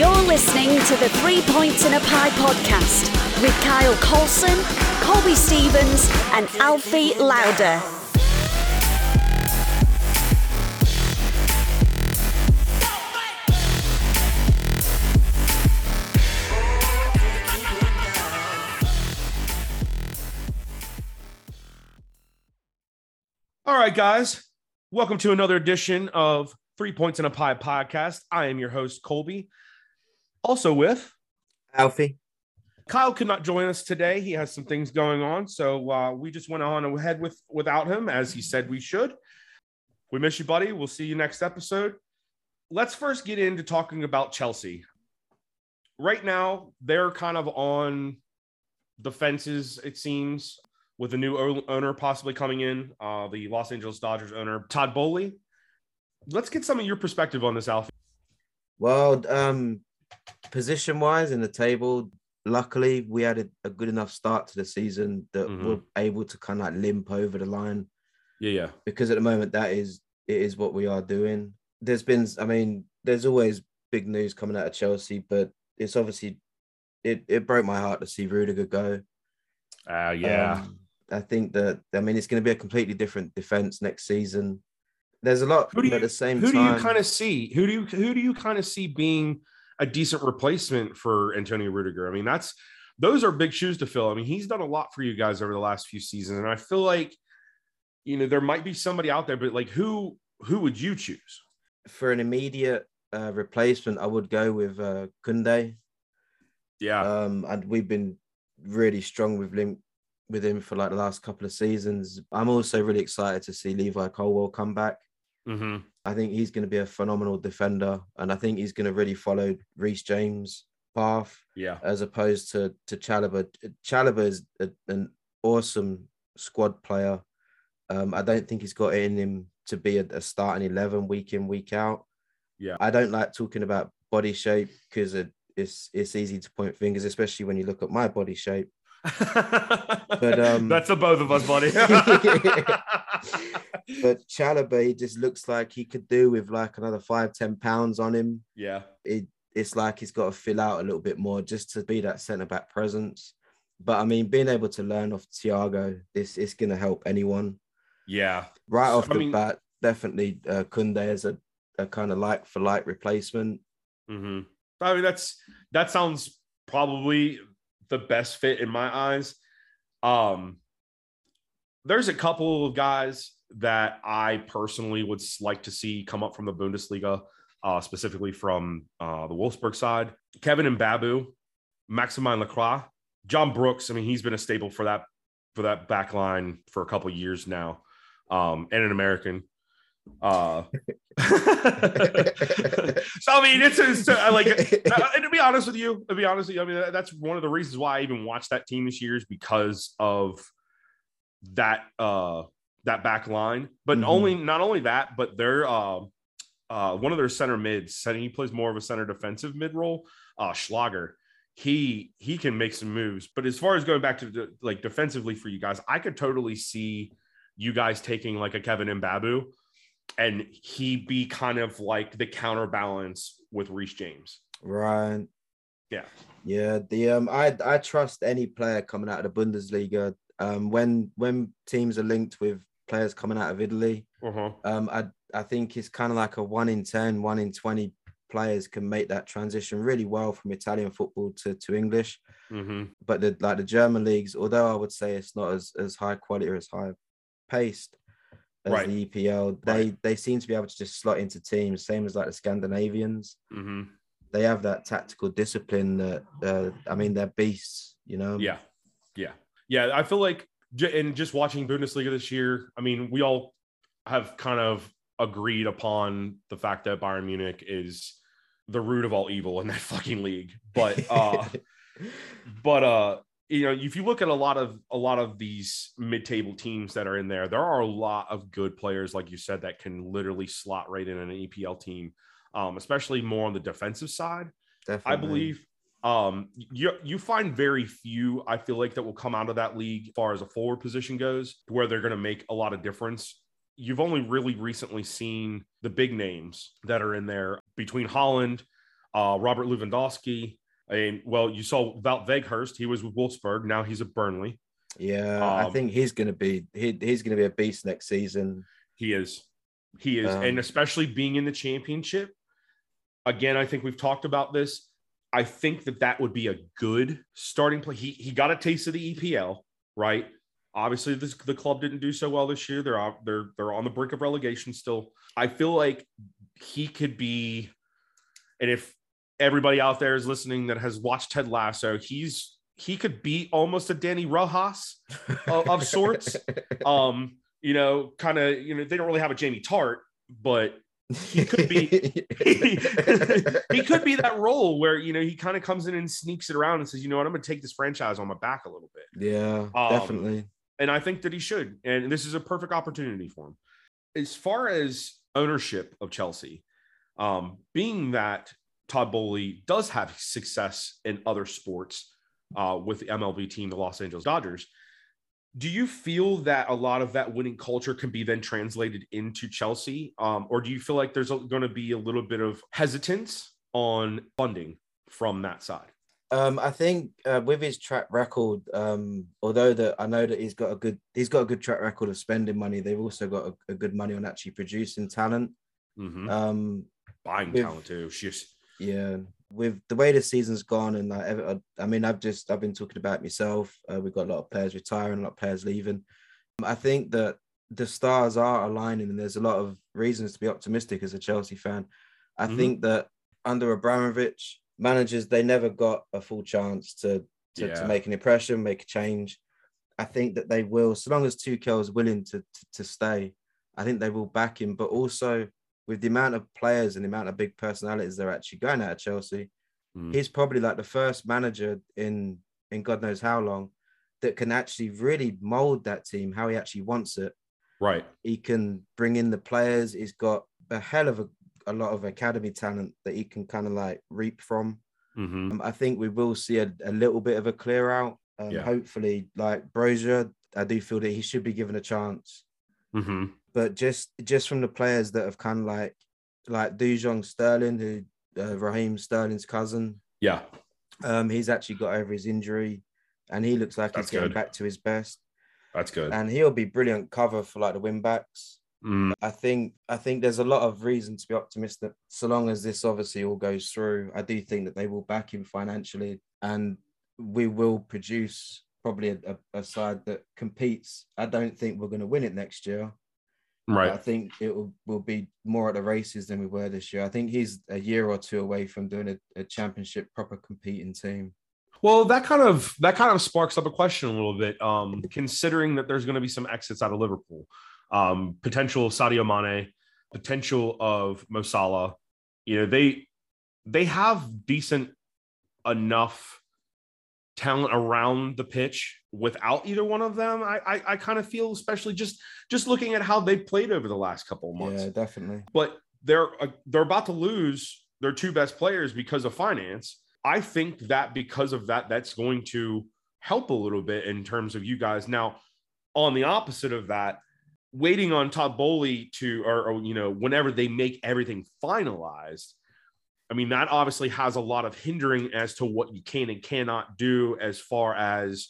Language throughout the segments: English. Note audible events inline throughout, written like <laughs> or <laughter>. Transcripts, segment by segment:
You're listening to the Three Points in a Pie podcast with Kyle Colson, Colby Stevens, and Alfie Lauder. All right, guys. Welcome to another edition of Three Points in a Pie podcast. I am your host, Colby. Also with Alfie. Kyle could not join us today. He has some things going on. So uh, we just went on ahead with without him, as he said we should. We miss you, buddy. We'll see you next episode. Let's first get into talking about Chelsea. Right now, they're kind of on the fences, it seems, with a new owner possibly coming in, uh, the Los Angeles Dodgers owner, Todd Boehly. Let's get some of your perspective on this, Alfie. Well, um, position wise in the table, luckily we had a, a good enough start to the season that Mhm. we're able to kind of like limp over the line Yeah, yeah. because at the moment that is it is what we are doing. There's been, I mean, there's always big news coming out of Chelsea, but it's obviously it it broke my heart to see Rudiger go. Uh, yeah. Um, I think that I mean it's going to be a completely different defense next season. There's a lot who do you, at the same who time. do you kind of see? Who do you who do you kind of see being a decent replacement for Antonio Rudiger? I mean, that's those are big shoes to fill. I mean, he's done a lot for you guys over the last few seasons, and I feel like you know there might be somebody out there, but like who who would you choose? for an immediate uh, replacement, I would go with uh, Kounde. Yeah, Um, and we've been really strong with him with him for like the last couple of seasons. I'm also really excited to see Levi Colwill come back. hmm I think he's going to be a phenomenal defender, and I think he's going to really follow Reece James' path yeah, as opposed to to Chalobah. Chalobah is a, an awesome squad player. Um, I don't think he's got it in him to be a, a starting eleven week in week out. Yeah. I don't like talking about body shape because it, it's it's easy to point fingers, especially when you look at my body shape. But <laughs> um, that's the both of us, buddy. <laughs> But <laughs> Chalobah he just looks like he could do with like another five ten pounds on him. yeah, It it's like he's got to fill out a little bit more just to be that centre back presence. But I mean, being able to learn off Thiago, this is going to help anyone. yeah, right So, off I the mean- bat, definitely uh, Kounde as a, a kind of like for like replacement. hmm I mean, that's that sounds probably the best fit in my eyes. Um, there's a couple of guys that I personally would like to see come up from the Bundesliga, uh, specifically from uh, the Wolfsburg side. Kevin and Babu, Maxence Lacroix, John Brooks. I mean, he's been a staple for that for that back line for a couple years now, um, and an American. Uh, <laughs> <laughs> so I mean, it's, it's uh, like uh, and to be honest with you, to be honest with you, I mean that's one of the reasons why I even watched that team this year is because of that uh that back line. But Mhm. only not only that, but they're uh uh one of their center mids, and he plays more of a center defensive mid role, uh Schlager. He he can make some moves, but as far as going back to the, like defensively for you guys, I could totally see you guys taking like a Kevin Mbabu and he be kind of like the counterbalance with Reece James. Right. Yeah. Yeah. The um I I trust any player coming out of the Bundesliga. Um when when teams are linked with players coming out of Italy, Uh-huh. um I I think it's kind of like a one in 10, one in 20 players can make that transition really well from Italian football to, to English. hmm But the like the German leagues, although I would say it's not as, as high quality or as high paced as Right. the EPL, they they seem to be able to just slot into teams, same as like the Scandinavians. hmm They have that tactical discipline that uh, I mean they're beasts, you know. Yeah. Yeah. Yeah. I feel like, and just watching Bundesliga this year, I mean, we all have kind of agreed upon the fact that Bayern Munich is the root of all evil in that <laughs> fucking league. But, uh, <laughs> but, uh, you know, if you look at a lot of a lot of these mid-table teams that are in there, there are a lot of good players, like you said, that can literally slot right in an EPL team, um, especially more on the defensive side. Definitely. I believe um you you find very few I feel like that will come out of that league as far as a forward position goes where they're going to make a lot of difference. You've only really recently seen the big names that are in there between Haaland, uh, Robert Lewandowski. And well, you saw Wout Weghorst. He was with Wolfsburg. Now he's at Burnley. Yeah, I Um, think he's going to be he, he's going to be a beast next season. He is. He is. Um, and especially being in the championship. Again, I think we've talked about this. I think that that would be a good starting play. He, he got a taste of the EPL, right? Obviously, this, the club didn't do so well this year. They're out, they're they're on the brink of relegation still. I feel like he could be, and if everybody out there is listening that has watched Ted Lasso, he's he could be almost a Dani Rojas of, of <laughs> sorts. Um, you know, kind of, you know, they don't really have a Jamie Tartt, but he could be <laughs> he could be that role where you know he kind of comes in and sneaks it around and says, you know what, I'm going to take this franchise on my back a little bit, yeah, Um, definitely. and I think that he should, and this is a perfect opportunity for him. As far as ownership of Chelsea, um, being that Todd Boehly does have success in other sports uh, with the MLB team, the Los Angeles Dodgers. Do you feel that a lot of that winning culture can be then translated into Chelsea? Um, or do you feel like there's going to be a little bit of hesitance on funding from that side? Um, I think uh, with his track record, um, although that I know that he's got a good he's got a good track record of spending money, they've also got a, a good money on actually producing talent. Mhm. Um, Buying with- talent too. She's yeah, with the way the season's gone, and like, ever- I mean, I've just I've been talking about myself. Uh, we've got a lot of players retiring, a lot of players leaving. I think that the stars are aligning, and there's a lot of reasons to be optimistic as a Chelsea fan. I Mhm. think that under Abramovich, managers they never got a full chance to to, Yeah. to make an impression, make a change. I think that they will, so long as Tuchel is willing to, to to stay. I think they will back him, but also with the amount of players and the amount of big personalities they're actually going out of Chelsea, Mm. he's probably like the first manager in in God knows how long that can actually really mold that team how he actually wants it. right. He can bring in the players. He's got a hell of a, a lot of academy talent that he can kind of like reap from. Mhm. Um, I think we will see a, a little bit of a clear out. Um, Yeah. Hopefully, like Brozier, I do feel that he should be given a chance Mhm. But just just from the players that have kind of like like Dujon Sterling, who uh, Raheem Sterling's cousin, Yeah. um, he's actually got over his injury, and he looks like That's he's getting back to his best, That's good. and he'll be brilliant cover for like the win backs. Mm, I think I think there's a lot of reason to be optimistic. So long as this obviously all goes through, I do think that they will back him financially, and we will produce probably a, a, a side that competes. I don't think we're going to win it next year. But I think it will, will be more at the races than we were this year. I think he's a year or two away from doing a, a championship proper competing team. Well, that kind of that kind of sparks up a question a little bit. Um, considering that there's going to be some exits out of Liverpool, um, potential Sadio Mane, potential of Mo Salah. You know, they they have decent enough talent around the pitch without either one of them. I I, I kind of feel, especially just just looking at how they've played over the last couple of months. Yeah, definitely. but they're uh, they're about to lose their two best players because of finance. I think that because of that, that's going to help a little bit in terms of you guys. Now, on the opposite of that, waiting on Todd Boehly to, or, or you know, whenever they make everything finalized, I mean, that obviously has a lot of hindering as to what you can and cannot do as far as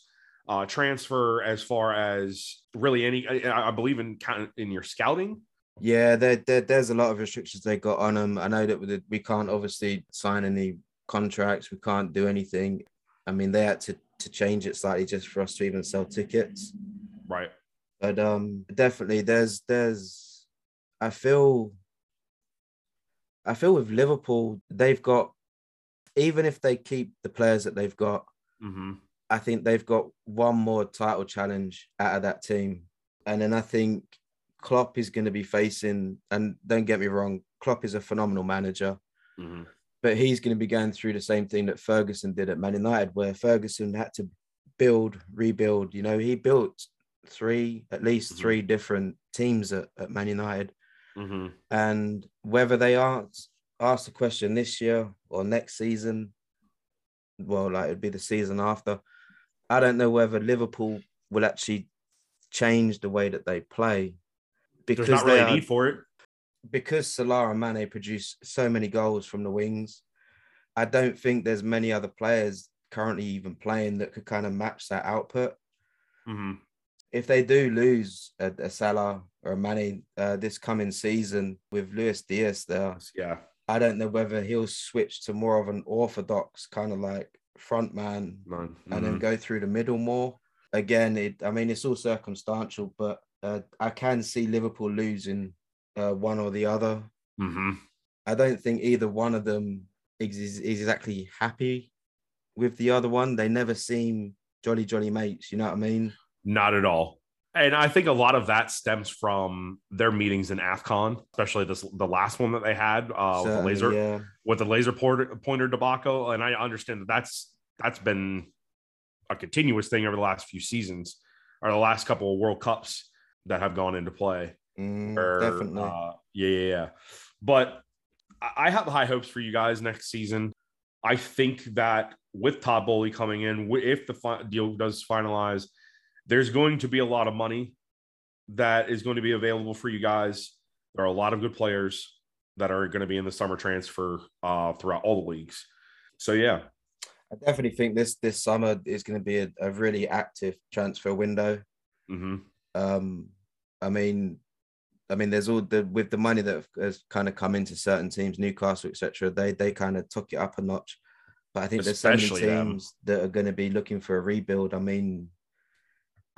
uh, transfer, as far as really any. I, I believe in in your scouting. Yeah, there, there, there's a lot of restrictions they got on them. I know that we, we can't obviously sign any contracts. We can't do anything. I mean, they had to, to change it slightly just for us to even sell tickets. Right. But um, definitely, there's there's. I feel. I feel with Liverpool, they've got, even if they keep the players that they've got, Mm-hmm. I think they've got one more title challenge out of that team. And then I think Klopp is going to be facing, and don't get me wrong, Klopp is a phenomenal manager, Mm-hmm. but he's going to be going through the same thing that Ferguson did at Man United, where Ferguson had to build, rebuild. You know, he built three, at least Mhm. three different teams at, at Man United. Mm-hmm. And whether they ask, ask the question this year or next season, well, like it'd be the season after. I don't know whether Liverpool will actually change the way that they play because There's not they really are- need for it. because Salah and Mane produce so many goals from the wings. I don't think there's many other players currently even playing that could kind of match that output. Mhm. If they do lose a, a Salah or a Mane uh, this coming season with Luis Diaz there, Yeah. I don't know whether he'll switch to more of an orthodox kind of like front man Man. and then Mhm. go through the middle more. Again, it I mean it's all circumstantial, but uh, I can see Liverpool losing uh, one or the other. Mhm. I don't think either one of them is exactly happy with the other one. They never seem jolly jolly mates. You know what I mean? Not at all. And I think a lot of that stems from their meetings in AFCON, especially this the last one that they had uh, with the laser yeah. with the laser pointer, pointer debacle. And I understand that that's that's been a continuous thing over the last few seasons or the last couple of World Cups that have gone into play. Mm, Or, definitely. uh, yeah, yeah, yeah. But I I have high hopes for you guys next season. I think that with Todd Boehly coming in, if the fi- deal does finalize, there's going to be a lot of money that is going to be available for you guys. There are a lot of good players that are going to be in the summer transfer uh, throughout all the leagues. So yeah, I definitely think this this summer is going to be a, a really active transfer window. hmm Um, I mean, I mean, there's all the with the money that has kind of come into certain teams, Newcastle, etc. They they kind of took it up a notch. But I think there's so many Especially them. teams that are going to be looking for a rebuild. I mean,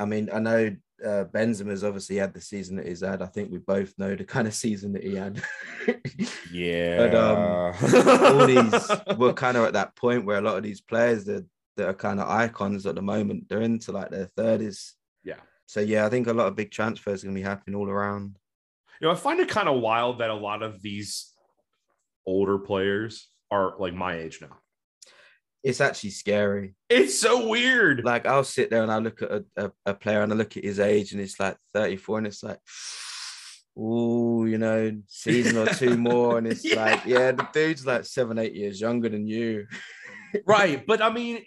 I mean, I know uh, Benzema's obviously had the season that he's had. I think we both know the kind of season that he had. <laughs> yeah. all these <laughs> we're kind of at that point where a lot of these players that that are kind of icons at the moment, they're into like their thirties. Yeah. So yeah, I think a lot of big transfers are gonna be happening all around. You know, I find it kind of wild that a lot of these older players are like my age now. It's actually scary. It's so weird. Like I'll sit there and I look at a, a, a player and I look at his age and it's like 34 and it's like, oh, you know, season or two <laughs> more. And it's Yeah. like, yeah, the dude's like seven, eight years younger than you. <laughs> right but i mean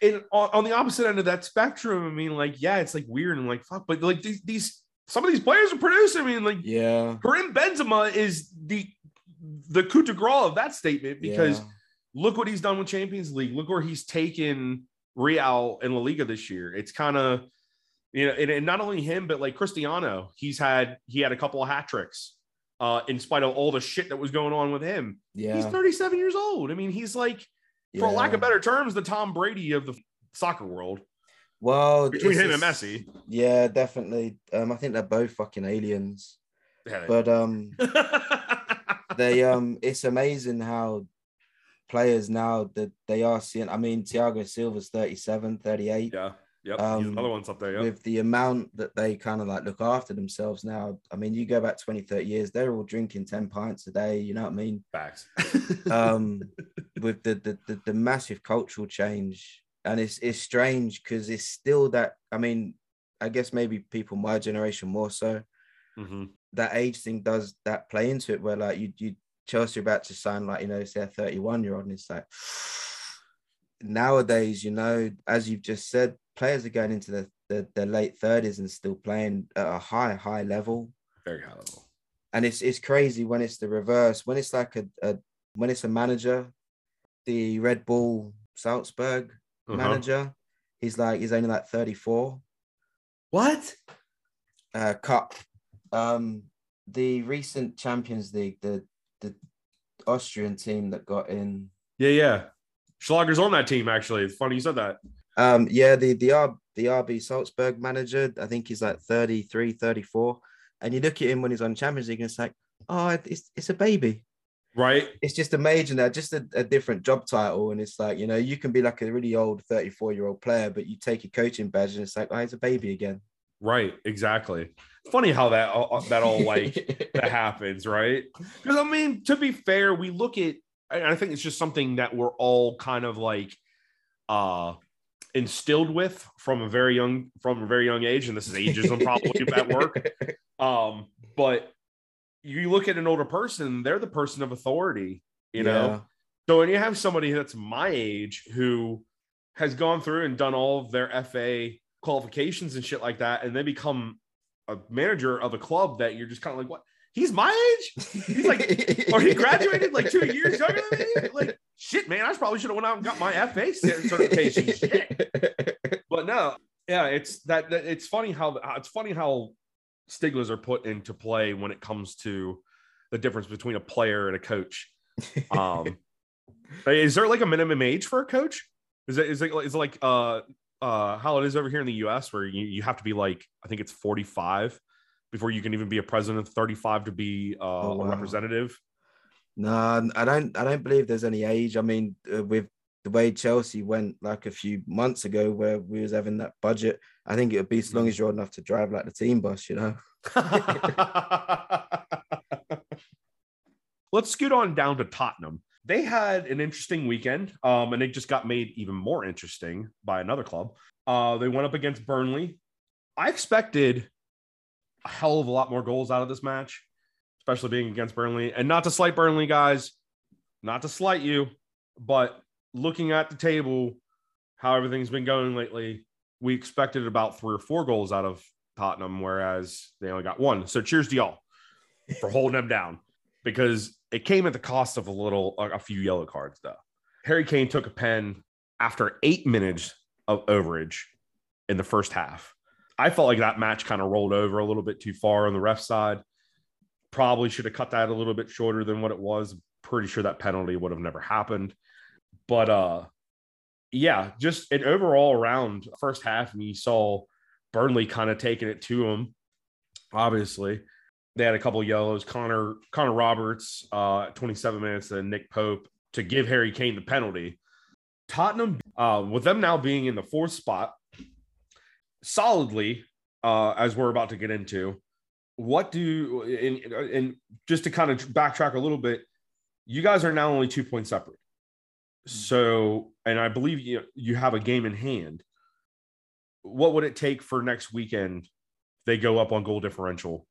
in, on, on the opposite end of that spectrum i mean like yeah it's like weird and like fuck but like these, these some of these players are producing i mean like Yeah. Karim Benzema is the the coup de grace of that statement because yeah. Look what he's done with Champions League. Look where he's taken Real and La Liga this year. It's kind of you know, and, and not only him, but like Cristiano, he's had he had a couple of hat tricks uh, in spite of all the shit that was going on with him. yeah. He's 37 years old. I mean, he's like, for lack of better terms, the Tom Brady of the soccer world well, between him and Messi. Yeah, definitely. Um, I think they're both fucking aliens. Yeah. But um, <laughs> they um, it's amazing how players now that they are seeing. I mean, Thiago Silva's 37, 38. yeah. Yep. Um, another one's up there. Yep. With the amount that they kind of like look after themselves now, I mean, you go back 20, 30 years, they're all drinking 10 pints a day, you know what I mean? Facts. <laughs> <laughs> um with the the, the, the massive cultural change and it's it's strange because it's still that i mean i guess maybe people my generation more so Mhm. that age thing does that play into it where like you you chelsea are about to sign like you know say a 31 year old and it's like <sighs> nowadays you know as you've just said players are going into the their, their late 30s and still playing at a high high level Very high level. and it's it's crazy when it's the reverse when it's like a, a when it's a manager the red bull salzburg Uh-huh. manager he's like he's only like 34 What? uh cup um the recent champions league the the austrian team that got in Yeah, yeah. Schlager's on that team, actually. It's funny you said that. um yeah the the R, the rb salzburg manager i think he's like 33 34 and you look at him when he's on champions league and it's like oh it's, it's a baby Right? it's just amazing that just a, a different job title and it's like you know you can be like a really old 34 year old player but you take your coaching badge and it's like oh it's a baby again Right. Exactly. Funny how that all, that all like <laughs> that happens, right? Because I mean, to be fair, we look at and I think it's just something that we're all kind of like uh instilled with from a very young from a very young age, and this is ageism probably <laughs> at work. Um, but you look at an older person, they're the person of authority, you know. Yeah. So when you have somebody that's my age who has gone through and done all of their FA qualifications and shit like that, and they become a manager of a club that you're just kind of like, what? he's my age. He's like, or he graduated like two years younger than me. Like, shit, man, I probably should have went out and got my FA certification. shit. But no, yeah, it's that, that it's funny how it's funny how stigmas are put into play when it comes to the difference between a player and a coach. Um, <laughs> is there like a minimum age for a coach? Is it is it is it like uh uh how it is over here in the US where you, you have to be like I think it's 45 before you can even be a president, 35 to be uh, oh, wow. a representative? No, I don't I don't believe there's any age. I mean, uh, with the way Chelsea went like a few months ago where we was having that budget, I think it would be as long as you're old enough to drive like the team bus, you know. <laughs> Let's scoot on down to Tottenham. They had an interesting weekend, um, and it just got made even more interesting by another club. Uh, they went up against Burnley. I expected a hell of a lot more goals out of this match, especially being against Burnley. And not to slight Burnley, guys, not to slight you, but looking at the table, how everything's been going lately, we expected about three or four goals out of Tottenham, whereas they only got one. So cheers to y'all for holding them down because it came at the cost of a little, a few yellow cards, though. Harry Kane took a pen after eight minutes of overage in the first half. I felt like that match kind of rolled over a little bit too far on the ref side. Probably should have cut that a little bit shorter than what it was. Pretty sure that penalty would have never happened. But uh yeah, just an overall around first half, and you saw Burnley kind of taking it to them. Obviously, they had a couple yellows. Connor Connor Roberts, uh, 27 minutes, and Nick Pope to give Harry Kane the penalty. Tottenham, uh, with them now being in the fourth spot, solidly, uh, as we're about to get into, what do and, and just to kind of backtrack a little bit, you guys are now only two points separate. So, and I believe you you have a game in hand. What would it take for next weekend? They go up on goal differential.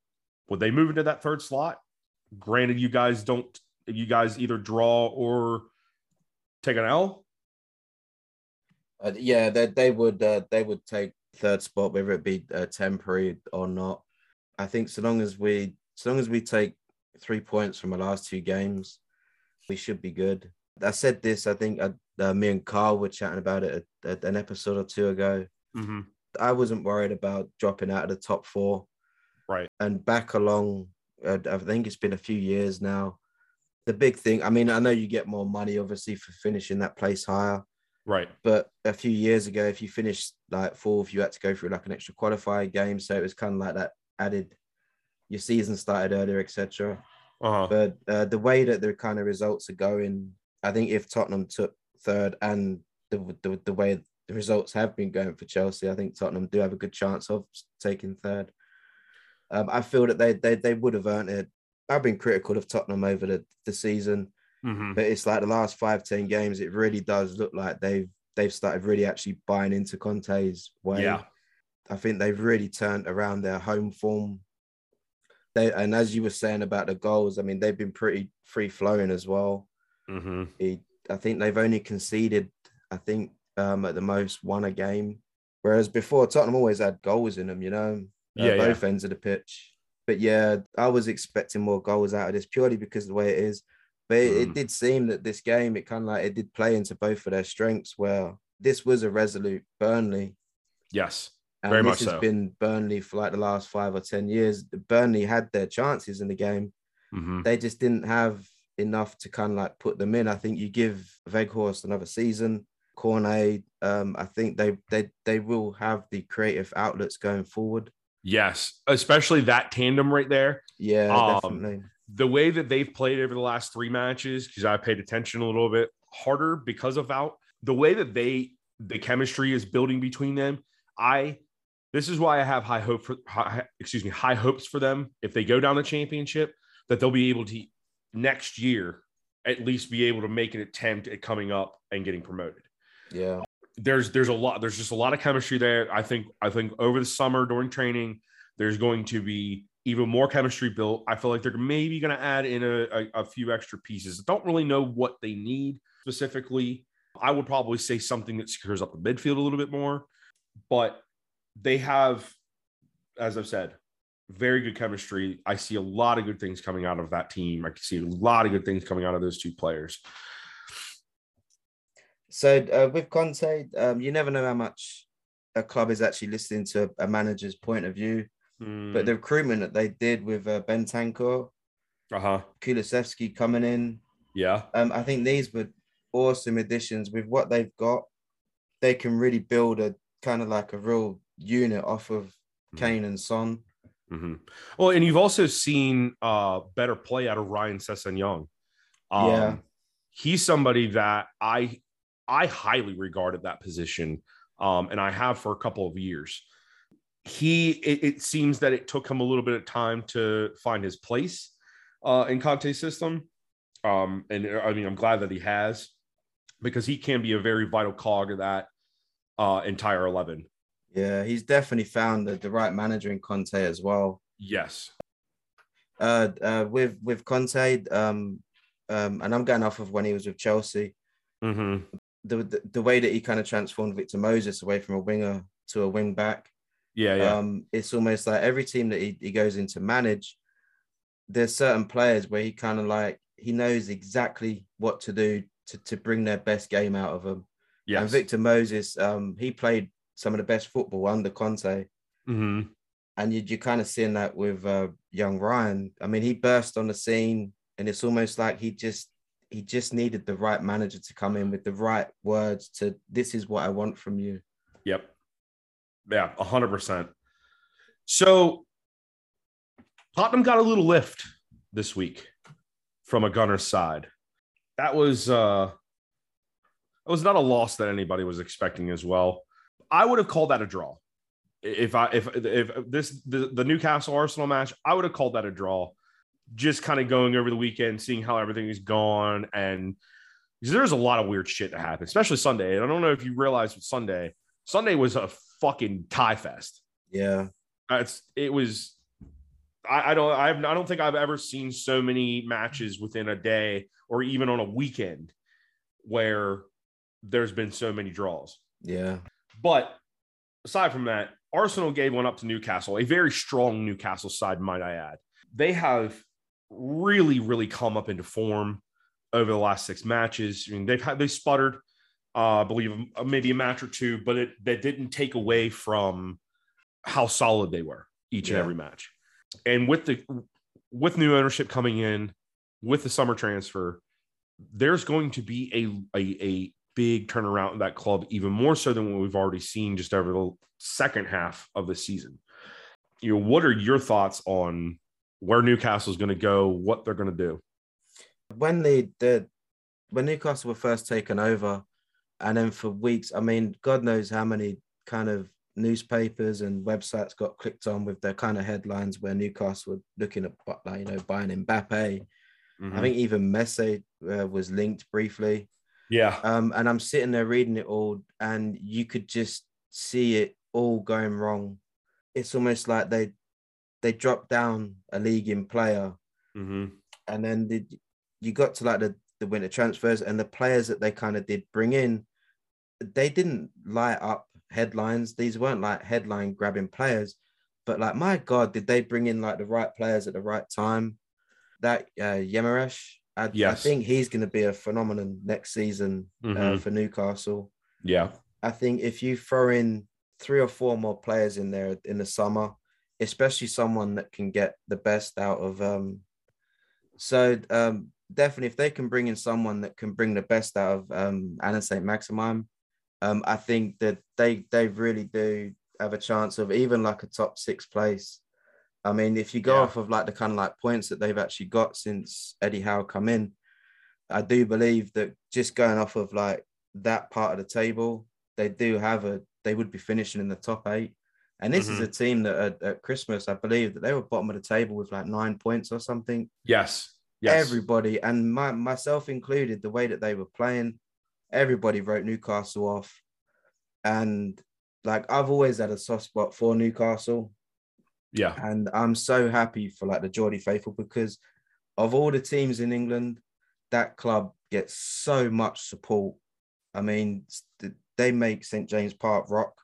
Would they move into that third slot? Granted, you guys don't. You guys either draw or take an L. Uh, yeah, they they would uh, they would take third spot, whether it be uh, temporary or not. I think so long as we so long as we take three points from the last two games, we should be good. I said this. I think uh, uh, me and Carl were chatting about it at, at an episode or two ago. Mm-hmm. I wasn't worried about dropping out of the top four, right? And back along. Uh, I think it's been a few years now. The big thing. I mean, I know you get more money, obviously, for finishing that place higher. Right. But a few years ago, if you finished like fourth, you had to go through like an extra qualifying game. So it was kind of like that added. Your season started earlier, etc. Uh-huh. But uh, the way that the kind of results are going, I think if Tottenham took third and the, the, the way the results have been going for Chelsea, I think Tottenham do have a good chance of taking third. Um, I feel that they, they they would have earned it. I've been critical of Tottenham over the, the season. Mm-hmm. But it's like the last five, 10 games, it really does look like they've they've started really actually buying into Conte's way. Yeah. I think they've really turned around their home form. They and as you were saying about the goals, I mean they've been pretty free flowing as well. Mm-hmm. He, I think they've only conceded, I think um, at the most one a game, whereas before Tottenham always had goals in them. You know, uh, yeah, both yeah. ends of the pitch. But yeah, I was expecting more goals out of this purely because of the way it is. But it, mm. it did seem that this game, it kind of like it did play into both of their strengths. Where this was a resolute Burnley. Yes. And Very this has so. been Burnley for like the last five or ten years. Burnley had their chances in the game. Mm-hmm. They just didn't have enough to kind of like put them in. I think you give Weghorst another season, Cornet. Um, I think they they they will have the creative outlets going forward. Yes, especially that tandem right there. Yeah, um, definitely the way that they've played over the last three matches, because I paid attention a little bit harder because of out the way that they the chemistry is building between them. I this is why I have high hope for high, excuse me high hopes for them if they go down the championship that they'll be able to next year at least be able to make an attempt at coming up and getting promoted. Yeah. There's there's a lot there's just a lot of chemistry there. I think I think over the summer during training there's going to be even more chemistry built. I feel like they're maybe going to add in a, a, a, few extra pieces. don't really know what they need specifically. I would probably say something that secures up the midfield a little bit more, but they have, as I've said, very good chemistry. I see a lot of good things coming out of that team. I can see a lot of good things coming out of those two players. So uh, with Conte, um, you never know how much a club is actually listening to a manager's point of view. Mm, But the recruitment that they did with uh, Bentancur, uh-huh. Kulusevski coming in, Yeah. um, I think these were awesome additions. With what they've got, they can really build a kind of like a real unit off of Mhm. Kane and Son. hmm Well, and you've also seen uh better play out of Ryan Sessegnon. Um, Yeah. he's somebody that I I highly regard at that position, um, and I have for a couple of years. He it, it seems that it took him a little bit of time to find his place uh, in Conte's system, um, and I mean I'm glad that he has because he can be a very vital cog of that uh, entire eleven. Yeah, he's definitely found the, the right manager in Conte as well. Yes. Uh, uh, with with Conte, um, um, and I'm going off of when he was with Chelsea. hmm The, the the way that he kind of transformed Victor Moses away from a winger to a wing back. Yeah. Yeah. Um, it's almost like every team that he, he goes in to manage, there's certain players where he kind of like he knows exactly what to do to, to bring their best game out of them. Yeah. And Victor Moses, um, he played some of the best football under Conte. hmm and you, you're kind of seeing that with uh, young Ryan. I mean, he burst on the scene, and it's almost like he just he just needed the right manager to come in with the right words to this is what I want from you. Yep. Yeah, a hundred percent. So Tottenham got a little lift this week from a gunner's side. That was uh it was not a loss that anybody was expecting as well. I would have called that a draw. If I if if this the, the Newcastle Arsenal match, I would have called that a draw. Just kind of going over the weekend, seeing how everything is gone, and there's a lot of weird shit that happened, especially Sunday. And I don't know if you realized with Sunday, Sunday was a fucking tie fest. Yeah, Uh, It's it was. I, I don't. I've, I don't think I've ever seen so many matches within a day or even on a weekend where there's been so many draws. yeah, But aside from that, Arsenal gave one up to Newcastle, a very strong Newcastle side, might I add. They have really, really come up into form over the last six matches. I mean, they've had they sputtered, uh, I believe uh, maybe a match or two, but it that didn't take away from how solid they were each and every match. And with the with new ownership coming in, with the summer transfer, there's going to be a, a, a big turnaround in that club, even more so than what we've already seen just over the second half of the season. You know, what are your thoughts on where Newcastle is going to go, what they're going to do? when they the when Newcastle were first taken over, and then for weeks, I mean, God knows how many kind of newspapers and websites got clicked on with their kind of headlines where Newcastle were looking at like you know buying Mbappe. Mm-hmm. I think even Messi uh, was linked briefly. yeah, Um, and I'm sitting there reading it all, and you could just see it all going wrong. It's almost like they they dropped down a league in player, mm-hmm. and then the, you got to like the, the winter transfers and the players that they kind of did bring in, they didn't light up headlines. These weren't like headline grabbing players, but like my God, did they bring in like the right players at the right time? That uh, Guimaraes, I, I think he's going to be a phenomenon next season uh, Mhm. for Newcastle. yeah, I think if you throw in three or four more players in there in the summer, especially someone that can get the best out of um so um definitely if they can bring in someone that can bring the best out of um Anna St. Maximin, um I think that they they really do have a chance of even like a top six place. I mean, if you go Yeah. off of like the kind of like points that they've actually got since Eddie Howe come in, I do believe that just going off of like that part of the table, they do have a they would be finishing in the top eight. And this is Mhm. a team that at, at Christmas, I believe that they were bottom of the table with like nine points or something. yes, yes, Everybody, and my myself included, the way that they were playing, everybody wrote Newcastle off. And like I've always had a soft spot for Newcastle. yeah, And I'm so happy for like the Geordie faithful because of all the teams in England, that club gets so much support. I mean, they make St James Park rock.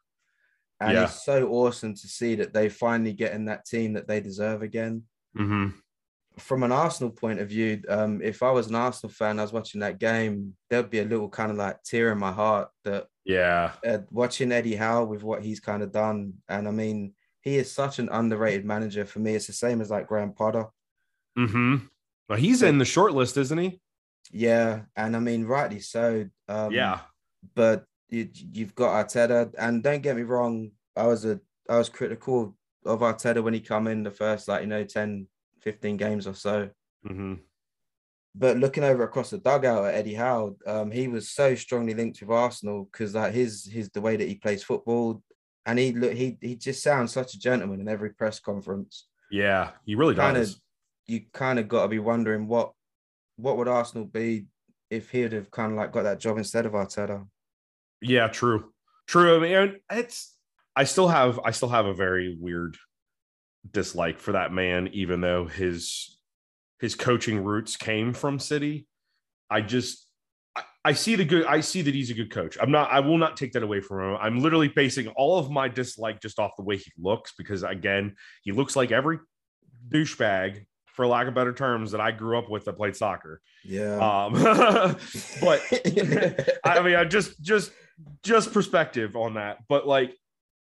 And Yeah. it's so awesome to see that they finally get in that team that they deserve again. hmm From an Arsenal point of view, um, if I was an Arsenal fan, I was watching that game, there'd be a little kind of like tear in my heart that Yeah. uh, watching Eddie Howe with what he's kind of done. And I mean, he is such an underrated manager for me. It's the same as like Graham Potter. hmm Well, he's in the short list, isn't he? Yeah. And I mean, rightly so. Um, yeah. but you, you've got Arteta, and don't get me wrong, I was a I was critical of Arteta when he come in the first like you know 10, 15 games or so. hmm But looking over across the dugout at Eddie Howe, um, he was so strongly linked with Arsenal because like his his the way that he plays football, and he look he he just sounds such a gentleman in every press conference. Yeah. He really Kinda- does. You kind of got to be wondering what what would Arsenal be if he'd have kind of like got that job instead of Arteta. Yeah, true. True. I mean, it's I still have I still have a very weird dislike for that man, even though his his coaching roots came from City. I just I, I see the good I see that he's a good coach. I'm not I will not take that away from him. I'm literally basing all of my dislike just off the way he looks because again, he looks like every douchebag, for lack of better terms, that I grew up with that played soccer. Yeah. Um <laughs> but <laughs> I mean, I just just just perspective on that. But like,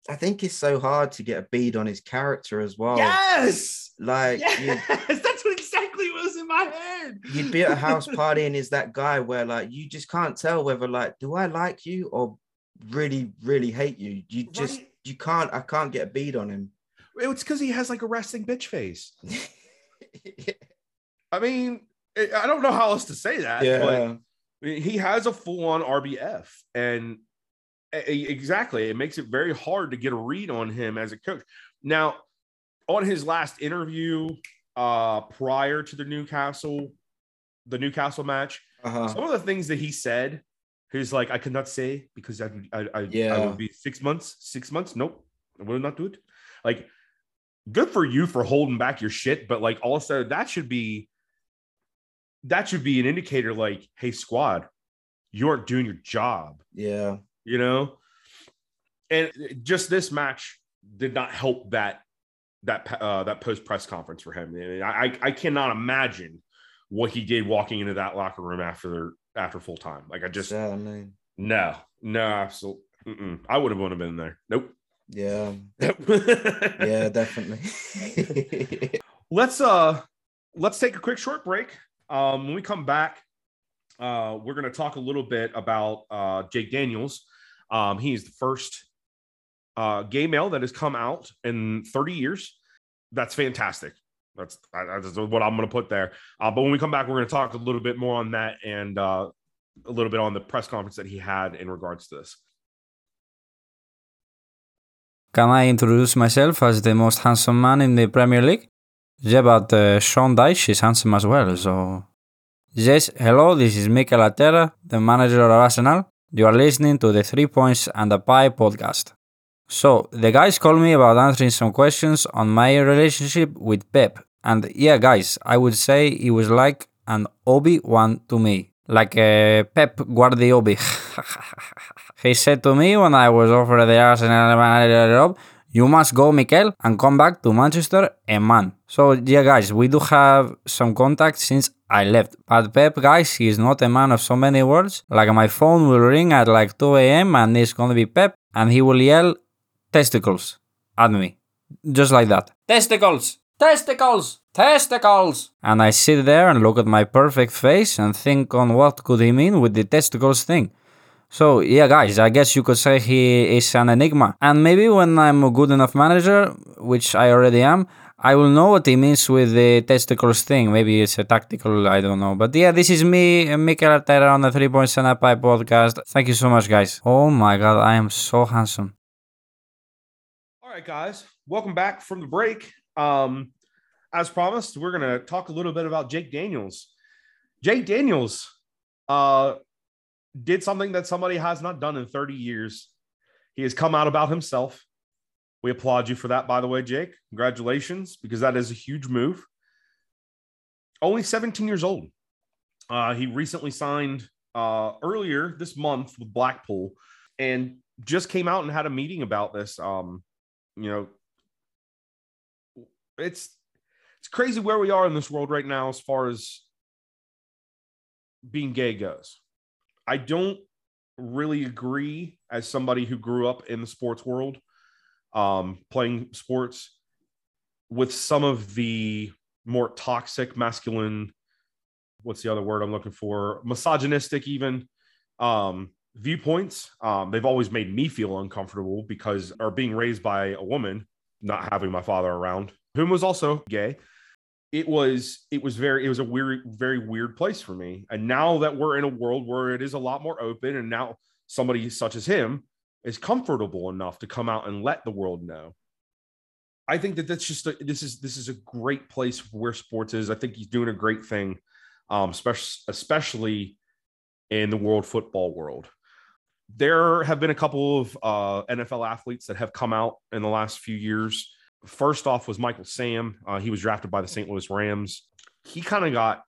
I think it's so hard to get a bead on his character as well. yes, Like yes, <laughs> that's what exactly was in my head. you'd be at a house <laughs> party and is that guy where like you just can't tell whether like do I like you or really really hate you. You just Right. you can't I can't get a bead on him. It's because he has like a resting bitch face. <laughs> I mean, I I don't know how else to say that. yeah. He has a full on RBF, and exactly, it makes it very hard to get a read on him as a coach. Now, on his last interview, uh, prior to the Newcastle, the Newcastle match, Uh-huh. some of the things that he said, he's like, I cannot say because I, would- I, I, I would be six months, six months. Nope, I will not do it. Like, good for you for holding back your shit, but like, also that should be, that should be an indicator. Like, hey, squad, you aren't doing your job. Yeah. You know, and just this match did not help that that uh, that post press conference for him. I, I I cannot imagine what he did walking into that locker room after after full time. Like I just Certainly. no no absolutely. Mm-mm. I would have want to been there. Nope. Yeah. yeah. <laughs> Yeah, definitely. <laughs> Let's uh let's take a quick short break. Um, when we come back, uh, we're gonna talk a little bit about uh Jake Daniels. Um, he's the first uh gay male that has come out in 30 years. That's fantastic. That's that's what I'm gonna put there. Uh, but when we come back, we're gonna talk a little bit more on that and uh a little bit on the press conference that he had in regards to this. Can I introduce myself as the most handsome man in the Premier League? Yeah, but uh, Sean Dyche is handsome as well, so. Yes, hello, this is Mikel Arteta, the manager of Arsenal. You are listening to the Three Points and a Pie podcast. So, the guys called me about answering some questions on my relationship with Pep. And yeah, guys, I would say it was like an Obi-Wan to me. Like a Pep Guardiola. <laughs> he said to me when I was offered the Arsenal manager job, you must go, Mikel, and come back to Manchester a man. So, yeah, guys, we do have some contact since I left. But Pep, guys, he is not a man of so many words. Like, my phone will ring at like 2 a.m. and it's gonna be Pep, and he will yell, testicles, at me. Just like that. Testicles! Testicles! Testicles! And I sit there and look at my perfect face and think on what could he mean with the testicles thing. So yeah, guys, I guess you could say he is an enigma. And maybe when I'm a good enough manager, which I already am, I will know what he means with the testicles thing. Maybe it's a tactical, I don't know. But yeah, this is me, Mikel Arteta on the Three Points and a Pie podcast. Thank you so much, guys. Oh my god, I am so handsome. All right, guys, welcome back from the break. Um, as promised, we're gonna talk a little bit about Jake Daniels. Jake Daniels uh, did something that somebody has not done in 30 years. He has come out about himself. We applaud you for that, by the way, Jake. Congratulations, because that is a huge move. Only 17 years old. Uh, he recently signed uh, earlier this month with Blackpool. And just came out and had a meeting about this. Um, you know, it's it's crazy where we are in this world right now as far as being gay goes. I don't really agree as somebody who grew up in the sports world, um, playing sports with some of the more toxic masculine what's the other word i'm looking for? Misogynistic even um viewpoints. Um they've always made me feel uncomfortable because or being raised by a woman not having my father around whom was also gay it was it was very it was a weird very weird place for me. And now that we're in a world where it is a lot more open and now somebody such as him is comfortable enough to come out and let the world know. I think that that's just a, this is this is a great place where sports is. I think he's doing a great thing um especially especially in the world football world. There have been a couple of uh, NFL athletes that have come out in the last few years First off was Michael Sam. Uh, he was drafted by the St. Louis Rams. He kind of got,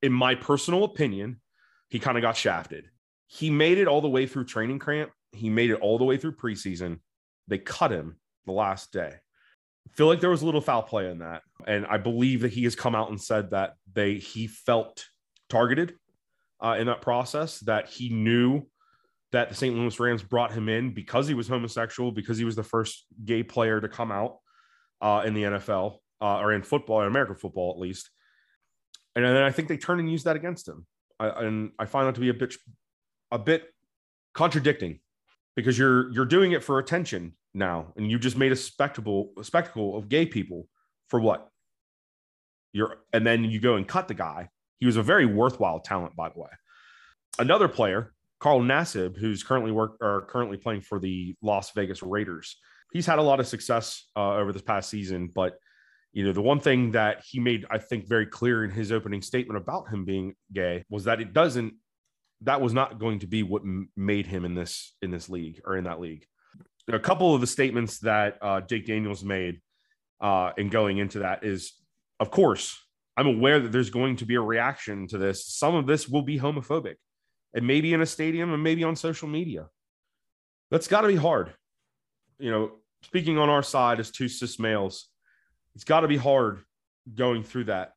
in my personal opinion, he kind of got shafted. He made it all the way through training camp. He made it all the way through preseason. They cut him the last day. I feel like there was a little foul play in that, and I believe that he has come out and said that they he felt targeted uh, in that process. That he knew that the St. Louis Rams brought him in because he was homosexual, because he was the first gay player to come out uh, in the NFL uh, or in football, in American football at least. And then I think they turn and use that against him. I, and I find that to be a bit, a bit contradicting because you're you're doing it for attention now, and you just made a spectacle a spectacle of gay people for what? You're and then you go and cut the guy. He was a very worthwhile talent, by the way. Another player, Carl Nassib, who's currently work or currently playing for the Las Vegas Raiders he's had a lot of success uh, over this past season, but you know the one thing that he made i think very clear in his opening statement about him being gay was that it doesn't that was not going to be what m- made him in this in this league or in that league. A couple of the statements that uh, jake daniels made uh, in going into that is of course i'm aware that there's going to be a reaction to this. Some of this will be homophobic. And maybe in a stadium and maybe on social media. That's got to be hard. You know speaking on our side as two cis males, it's got to be hard going through that.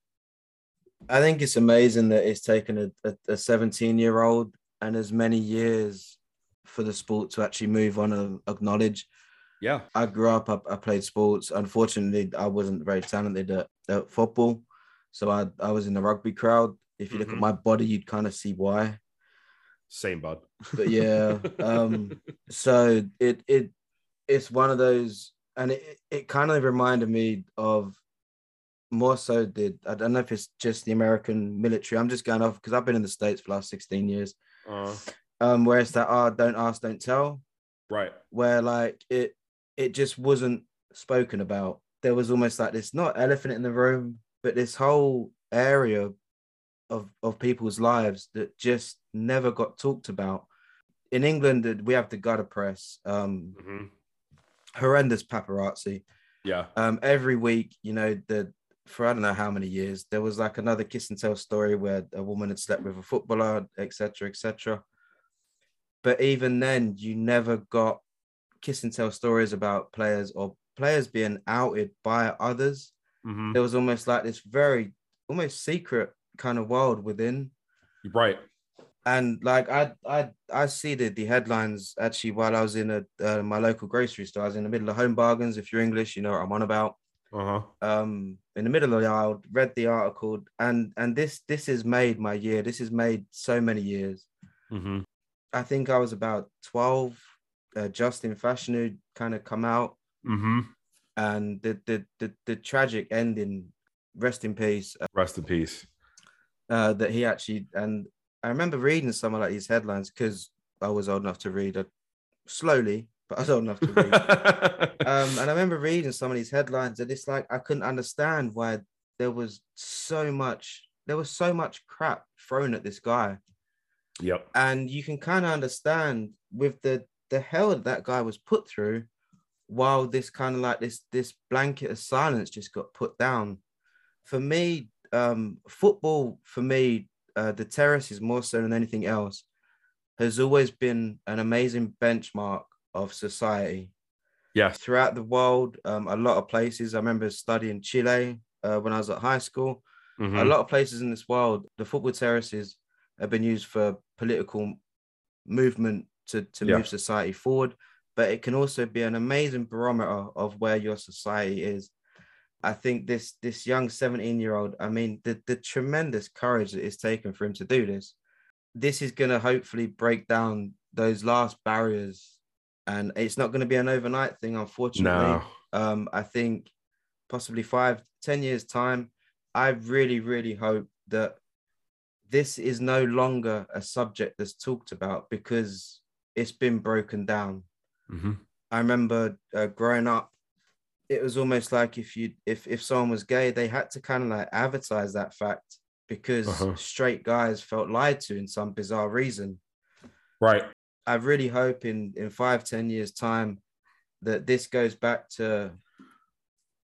I think it's amazing that it's taken a 17 year old and as many years for the sport to actually move on and acknowledge. Yeah. I grew up, I, I played sports. Unfortunately, I wasn't very talented at, at, football. So I, I was in the rugby crowd. If you look mm-hmm. at my body, you'd kind of see why. Same, bud. But yeah. <laughs> um, so it, it, it's one of those, and it, it kind of reminded me of more so the I don't know if it's just the American military. I'm just going off because I've been in the States for the last 16 years. Uh-huh. Um, where it's that oh, don't ask, don't tell. Right. Where like it it just wasn't spoken about. There was almost like this not elephant in the room, but this whole area of of people's lives that just never got talked about. In England, we have the gutter press. Um, mm-hmm horrendous paparazzi. Yeah. Um, every week, you know, the for I don't know how many years, there was like another kiss and tell story where a woman had slept with a footballer, etc., etc. But even then, you never got kiss and tell stories about players or players being outed by others. Mm-hmm. There was almost like this very almost secret kind of world within. Right and like I I I see the, the headlines actually while I was in a uh, my local grocery store. I was in the middle of home bargains. If you're English, you know what I'm on about. Uh-huh. Um, in the middle of the aisle, read the article, and and this this has made my year. This has made so many years. Mm-hmm. I think I was about twelve. Uh, Justin Fashanu kind of come out, mm-hmm. and the, the the the tragic ending. Rest in peace. Uh, rest in peace. Uh, that he actually and I remember reading some of like these headlines because I was old enough to read it slowly, but I was old enough to read. <laughs> um, and I remember reading some of these headlines, and it's like I couldn't understand why there was so much, there was so much crap thrown at this guy. Yep. And you can kind of understand with the the hell that, that guy was put through, while this kind of like this this blanket of silence just got put down. For me, um, football for me uh, the terrace is more so than anything else has always been an amazing benchmark of society Yes. throughout the world. Um, a lot of places. I remember studying Chile uh, when I was at high school. Mhm. A lot of places in this world, the football terraces have been used for political movement to, to Yeah. move society forward, but it can also be an amazing barometer of where your society is. I think this this young 17 year old, I mean, the, the tremendous courage that it's taken for him to do this, this is going to hopefully break down those last barriers. And it's not going to be an overnight thing, unfortunately No. um, I think possibly five, ten years time, I really, really hope that this is no longer a subject that's talked about because it's been broken down. Mhm. I remember uh, growing up, it was almost like if you if if someone was gay, they had to kind of like advertise that fact because Uh-huh. straight guys felt lied to in some bizarre reason. Right. I really hope in in five ten years time that this goes back to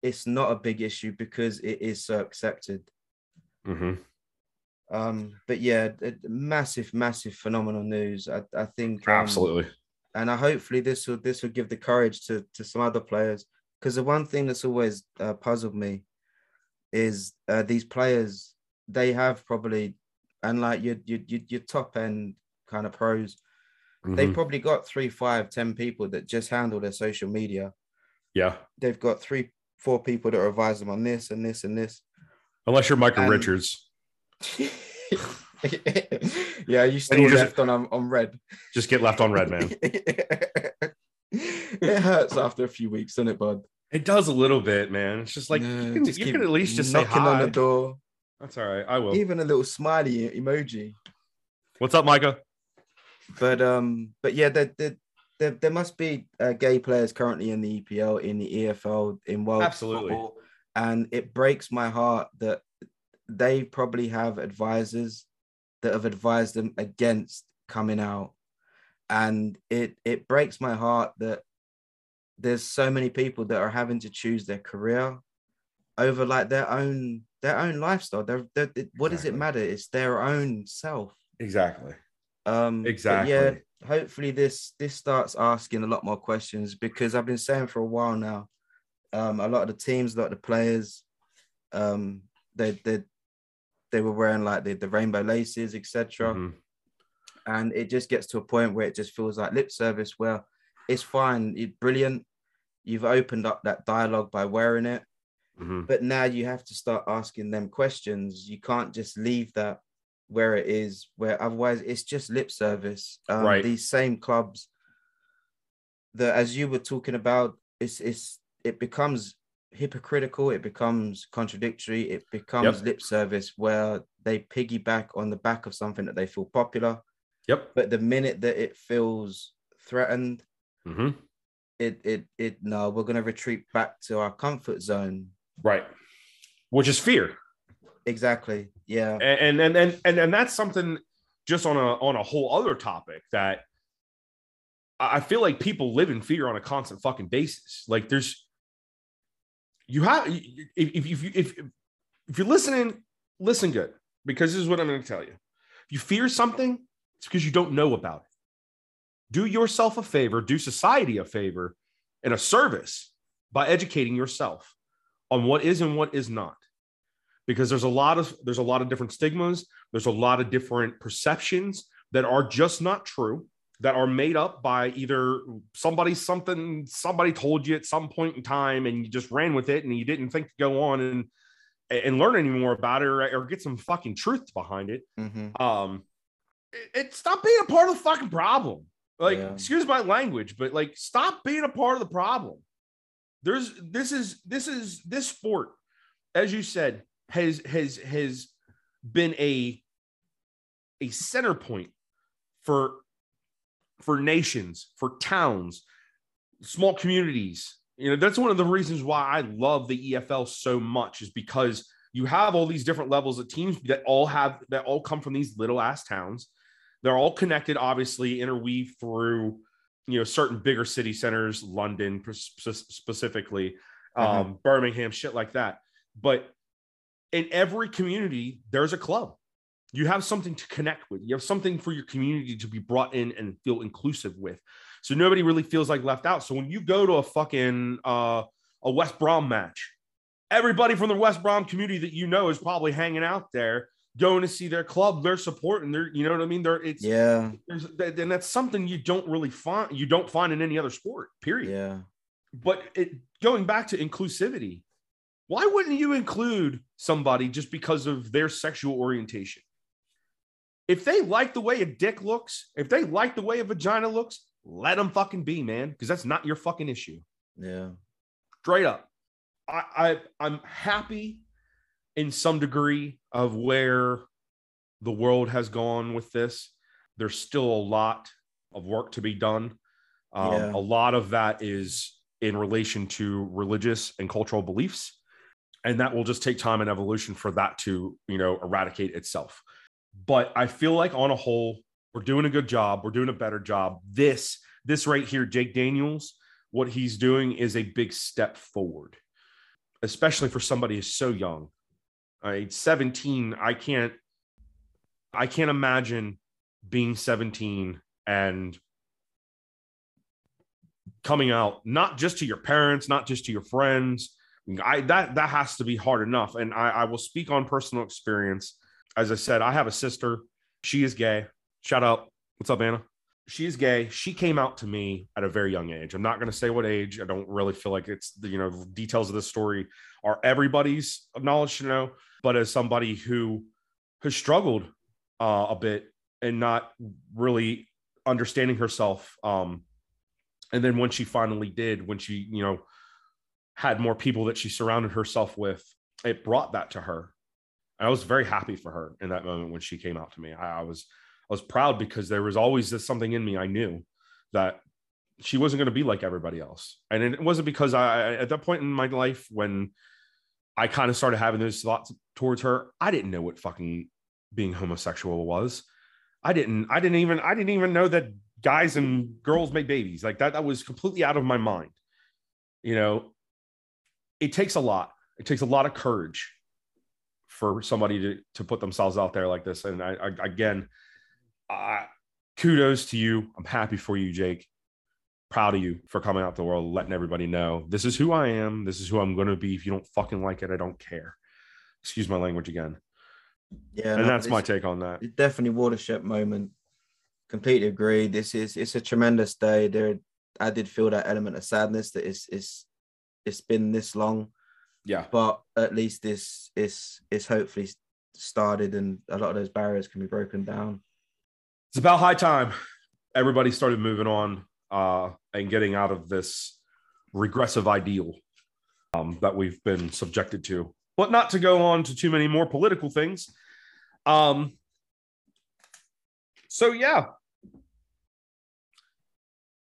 it's not a big issue because it is so accepted. hmm Um, but yeah, massive, massive phenomenal news. I, I think um, Absolutely. and I hopefully this will this will give the courage to to some other players because the one thing that's always uh, puzzled me is uh, these players they have probably and like your your your, top end kind of pros they've Mhm. probably got three five ten people that just handle their social media Yeah. they've got three four people that advise them on this and this and this Unless you're Micah And- Richards, <laughs> yeah you still you just- left on on on red just get left on red, man. <laughs> <laughs> it hurts after a few weeks, doesn't it, bud? It does a little bit, man. It's just like Yeah, you, can, just you can at least just say knocking on the door. That's all right. I will. Even a little smiley emoji. What's up, Micah? But um, but yeah, there there, there, there must be uh, gay players currently in the EPL, in the EFL, in world Absolutely. football, and it breaks my heart that they probably have advisors that have advised them against coming out, and it it breaks my heart that there's so many people that are having to choose their career over like their own their own lifestyle. They're, they're, what does it matter? It's their own self. Exactly. Um, Exactly. Yeah. Hopefully, this this starts asking a lot more questions because I've been saying for a while now. Um, a lot of the teams, a lot of the players, um, they they they were wearing like the, the rainbow laces, etc. Mhm. And it just gets to a point where it just feels like lip service. Where it's fine, it's brilliant. You've opened up that dialogue by wearing it Mhm. but now you have to start asking them questions you can't just leave that where it is where otherwise it's just lip service um, Right. these same clubs that as you were talking about it's it's it becomes hypocritical it becomes contradictory it becomes Yep. lip service where they piggyback on the back of something that they feel popular Yep. but the minute that it feels threatened hmm it it it no we're going to retreat back to our comfort zone Right. Which is fear. exactly yeah and and and and and that's something just on a on a whole other topic that I feel like people live in fear on a constant fucking basis. Like there's you have if if if you if if you're listening, listen good because this is what I'm going to tell you. If you fear something, it's because you don't know about it. Do yourself a favor, do society a favor, and a service by educating yourself on what is and what is not because there's a lot of there's a lot of different stigmas there's a lot of different perceptions that are just not true that are made up by either somebody something somebody told you at some point in time and you just ran with it and you didn't think to go on and and learn any more about it or, or get some fucking truth behind it Mhm. um it, stop being a part of the fucking problem. Like Yeah. excuse my language but like stop being a part of the problem. There's this is this is this sport as you said has has has been a a center point for for nations for towns small communities. You know that's one of the reasons why i love the efl so much is because you have all these different levels of teams that all have that all come from these little ass towns they're all connected obviously interweave through you know certain bigger city centers london specifically um, birmingham shit like that. But in every community there's a club. You have something to connect with. You have something for your community to be brought in and feel inclusive with. So nobody really feels like left out. So when you go to a fucking uh, a West Brom match, everybody from the West Brom community that you know is probably hanging out there going to see their club, their support, and they're supporting their, you know what I mean? They're it's Yeah, there's and that's something you don't really find you don't find in any other sport, period. yeah, But it going back to inclusivity, why wouldn't you include somebody just because of their sexual orientation? If they like the way a dick looks, if they like the way a vagina looks, let them fucking be, man, because that's not your fucking issue. yeah, Straight up. I, I I'm happy in some degree of where the world has gone with this. There's still a lot of work to be done. Um, Yeah. A lot of that is in relation to religious and cultural beliefs, and that will just take time and evolution for that to you know eradicate itself. But I feel like on a whole, we're doing a good job. We're doing a better job. This this right here, Jake Daniels, what he's doing is a big step forward, especially for somebody who's so young. I 17. I can't I can't imagine being 17 and coming out not just to your parents, not just to your friends. I that that has to be hard enough. And I, I will speak on personal experience. As I said, I have a sister. She is gay. Shout out. What's up, Anna? She is gay. She came out to me at a very young age. I'm not going to say what age. I don't really feel like it's the you know details of this story are everybody's knowledge to know. But as somebody who has struggled uh, a bit and not really understanding herself, um, and then when she finally did, when she you know had more people that she surrounded herself with, it brought that to her. And I was very happy for her in that moment when she came out to me. I, I was I was proud because there was always this something in me I knew that she wasn't going to be like everybody else. And it wasn't because I at that point in my life when I kind of started having those thoughts towards her, I didn't know what fucking being homosexual was. I didn't I didn't even I didn't even know that guys and girls make babies. Like that that was completely out of my mind. You know, it takes a lot. It takes a lot of courage for somebody to to put themselves out there like this. And I, I again, uh, kudos to you. I'm happy for you, Jake. Proud of you for coming out to the world, letting everybody know this is who I am. This is who I'm going to be. If you don't fucking like it, I don't care. Excuse my language again. yeah. and no, that's my take on that. definitely watershed moment. Completely agree. This is it's a tremendous day. There, I did feel that element of sadness that it's it's it's been this long, Yeah. but at least this is is hopefully started, and a lot of those barriers can be broken down. It's about high time everybody started moving on uh, and getting out of this regressive ideal um, that we've been subjected to. But not to go on to too many more political things. Um, so yeah,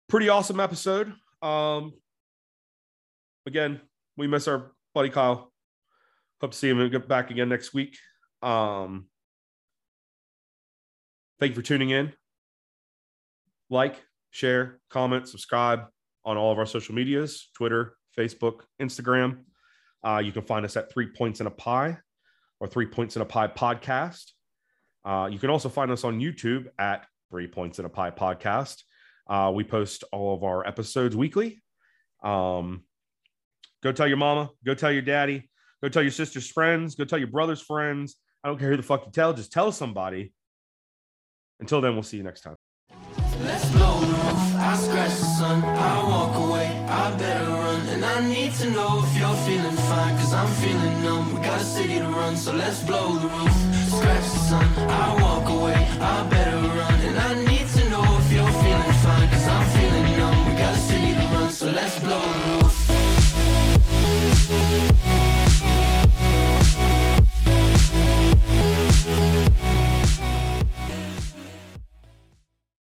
pretty awesome episode. Um, again, we miss our buddy Kyle. Hope to see him get back again next week. Um, thank you for tuning in. Like, share, comment, subscribe on all of our social medias Twitter, Facebook, Instagram. Uh, you can find us at Three Points in a Pie or Three Points in a Pie podcast. Uh, you can also find us on YouTube at Three Points in a Pie podcast. Uh, we post all of our episodes weekly. Um, go tell your mama, go tell your daddy, go tell your sister's friends, go tell your brother's friends. I don't care who the fuck you tell, just tell somebody. Until then, we'll see you next time. Scratch the sun. I walk away. I better run. And I need to know if you're feeling fine. Cause I'm feeling numb. We got a city to run. So let's blow the roof. Scratch the sun. I walk away. I better run. And I need to know if you're feeling fine. Cause I'm feeling numb. We got a city to run. So let's blow the roof.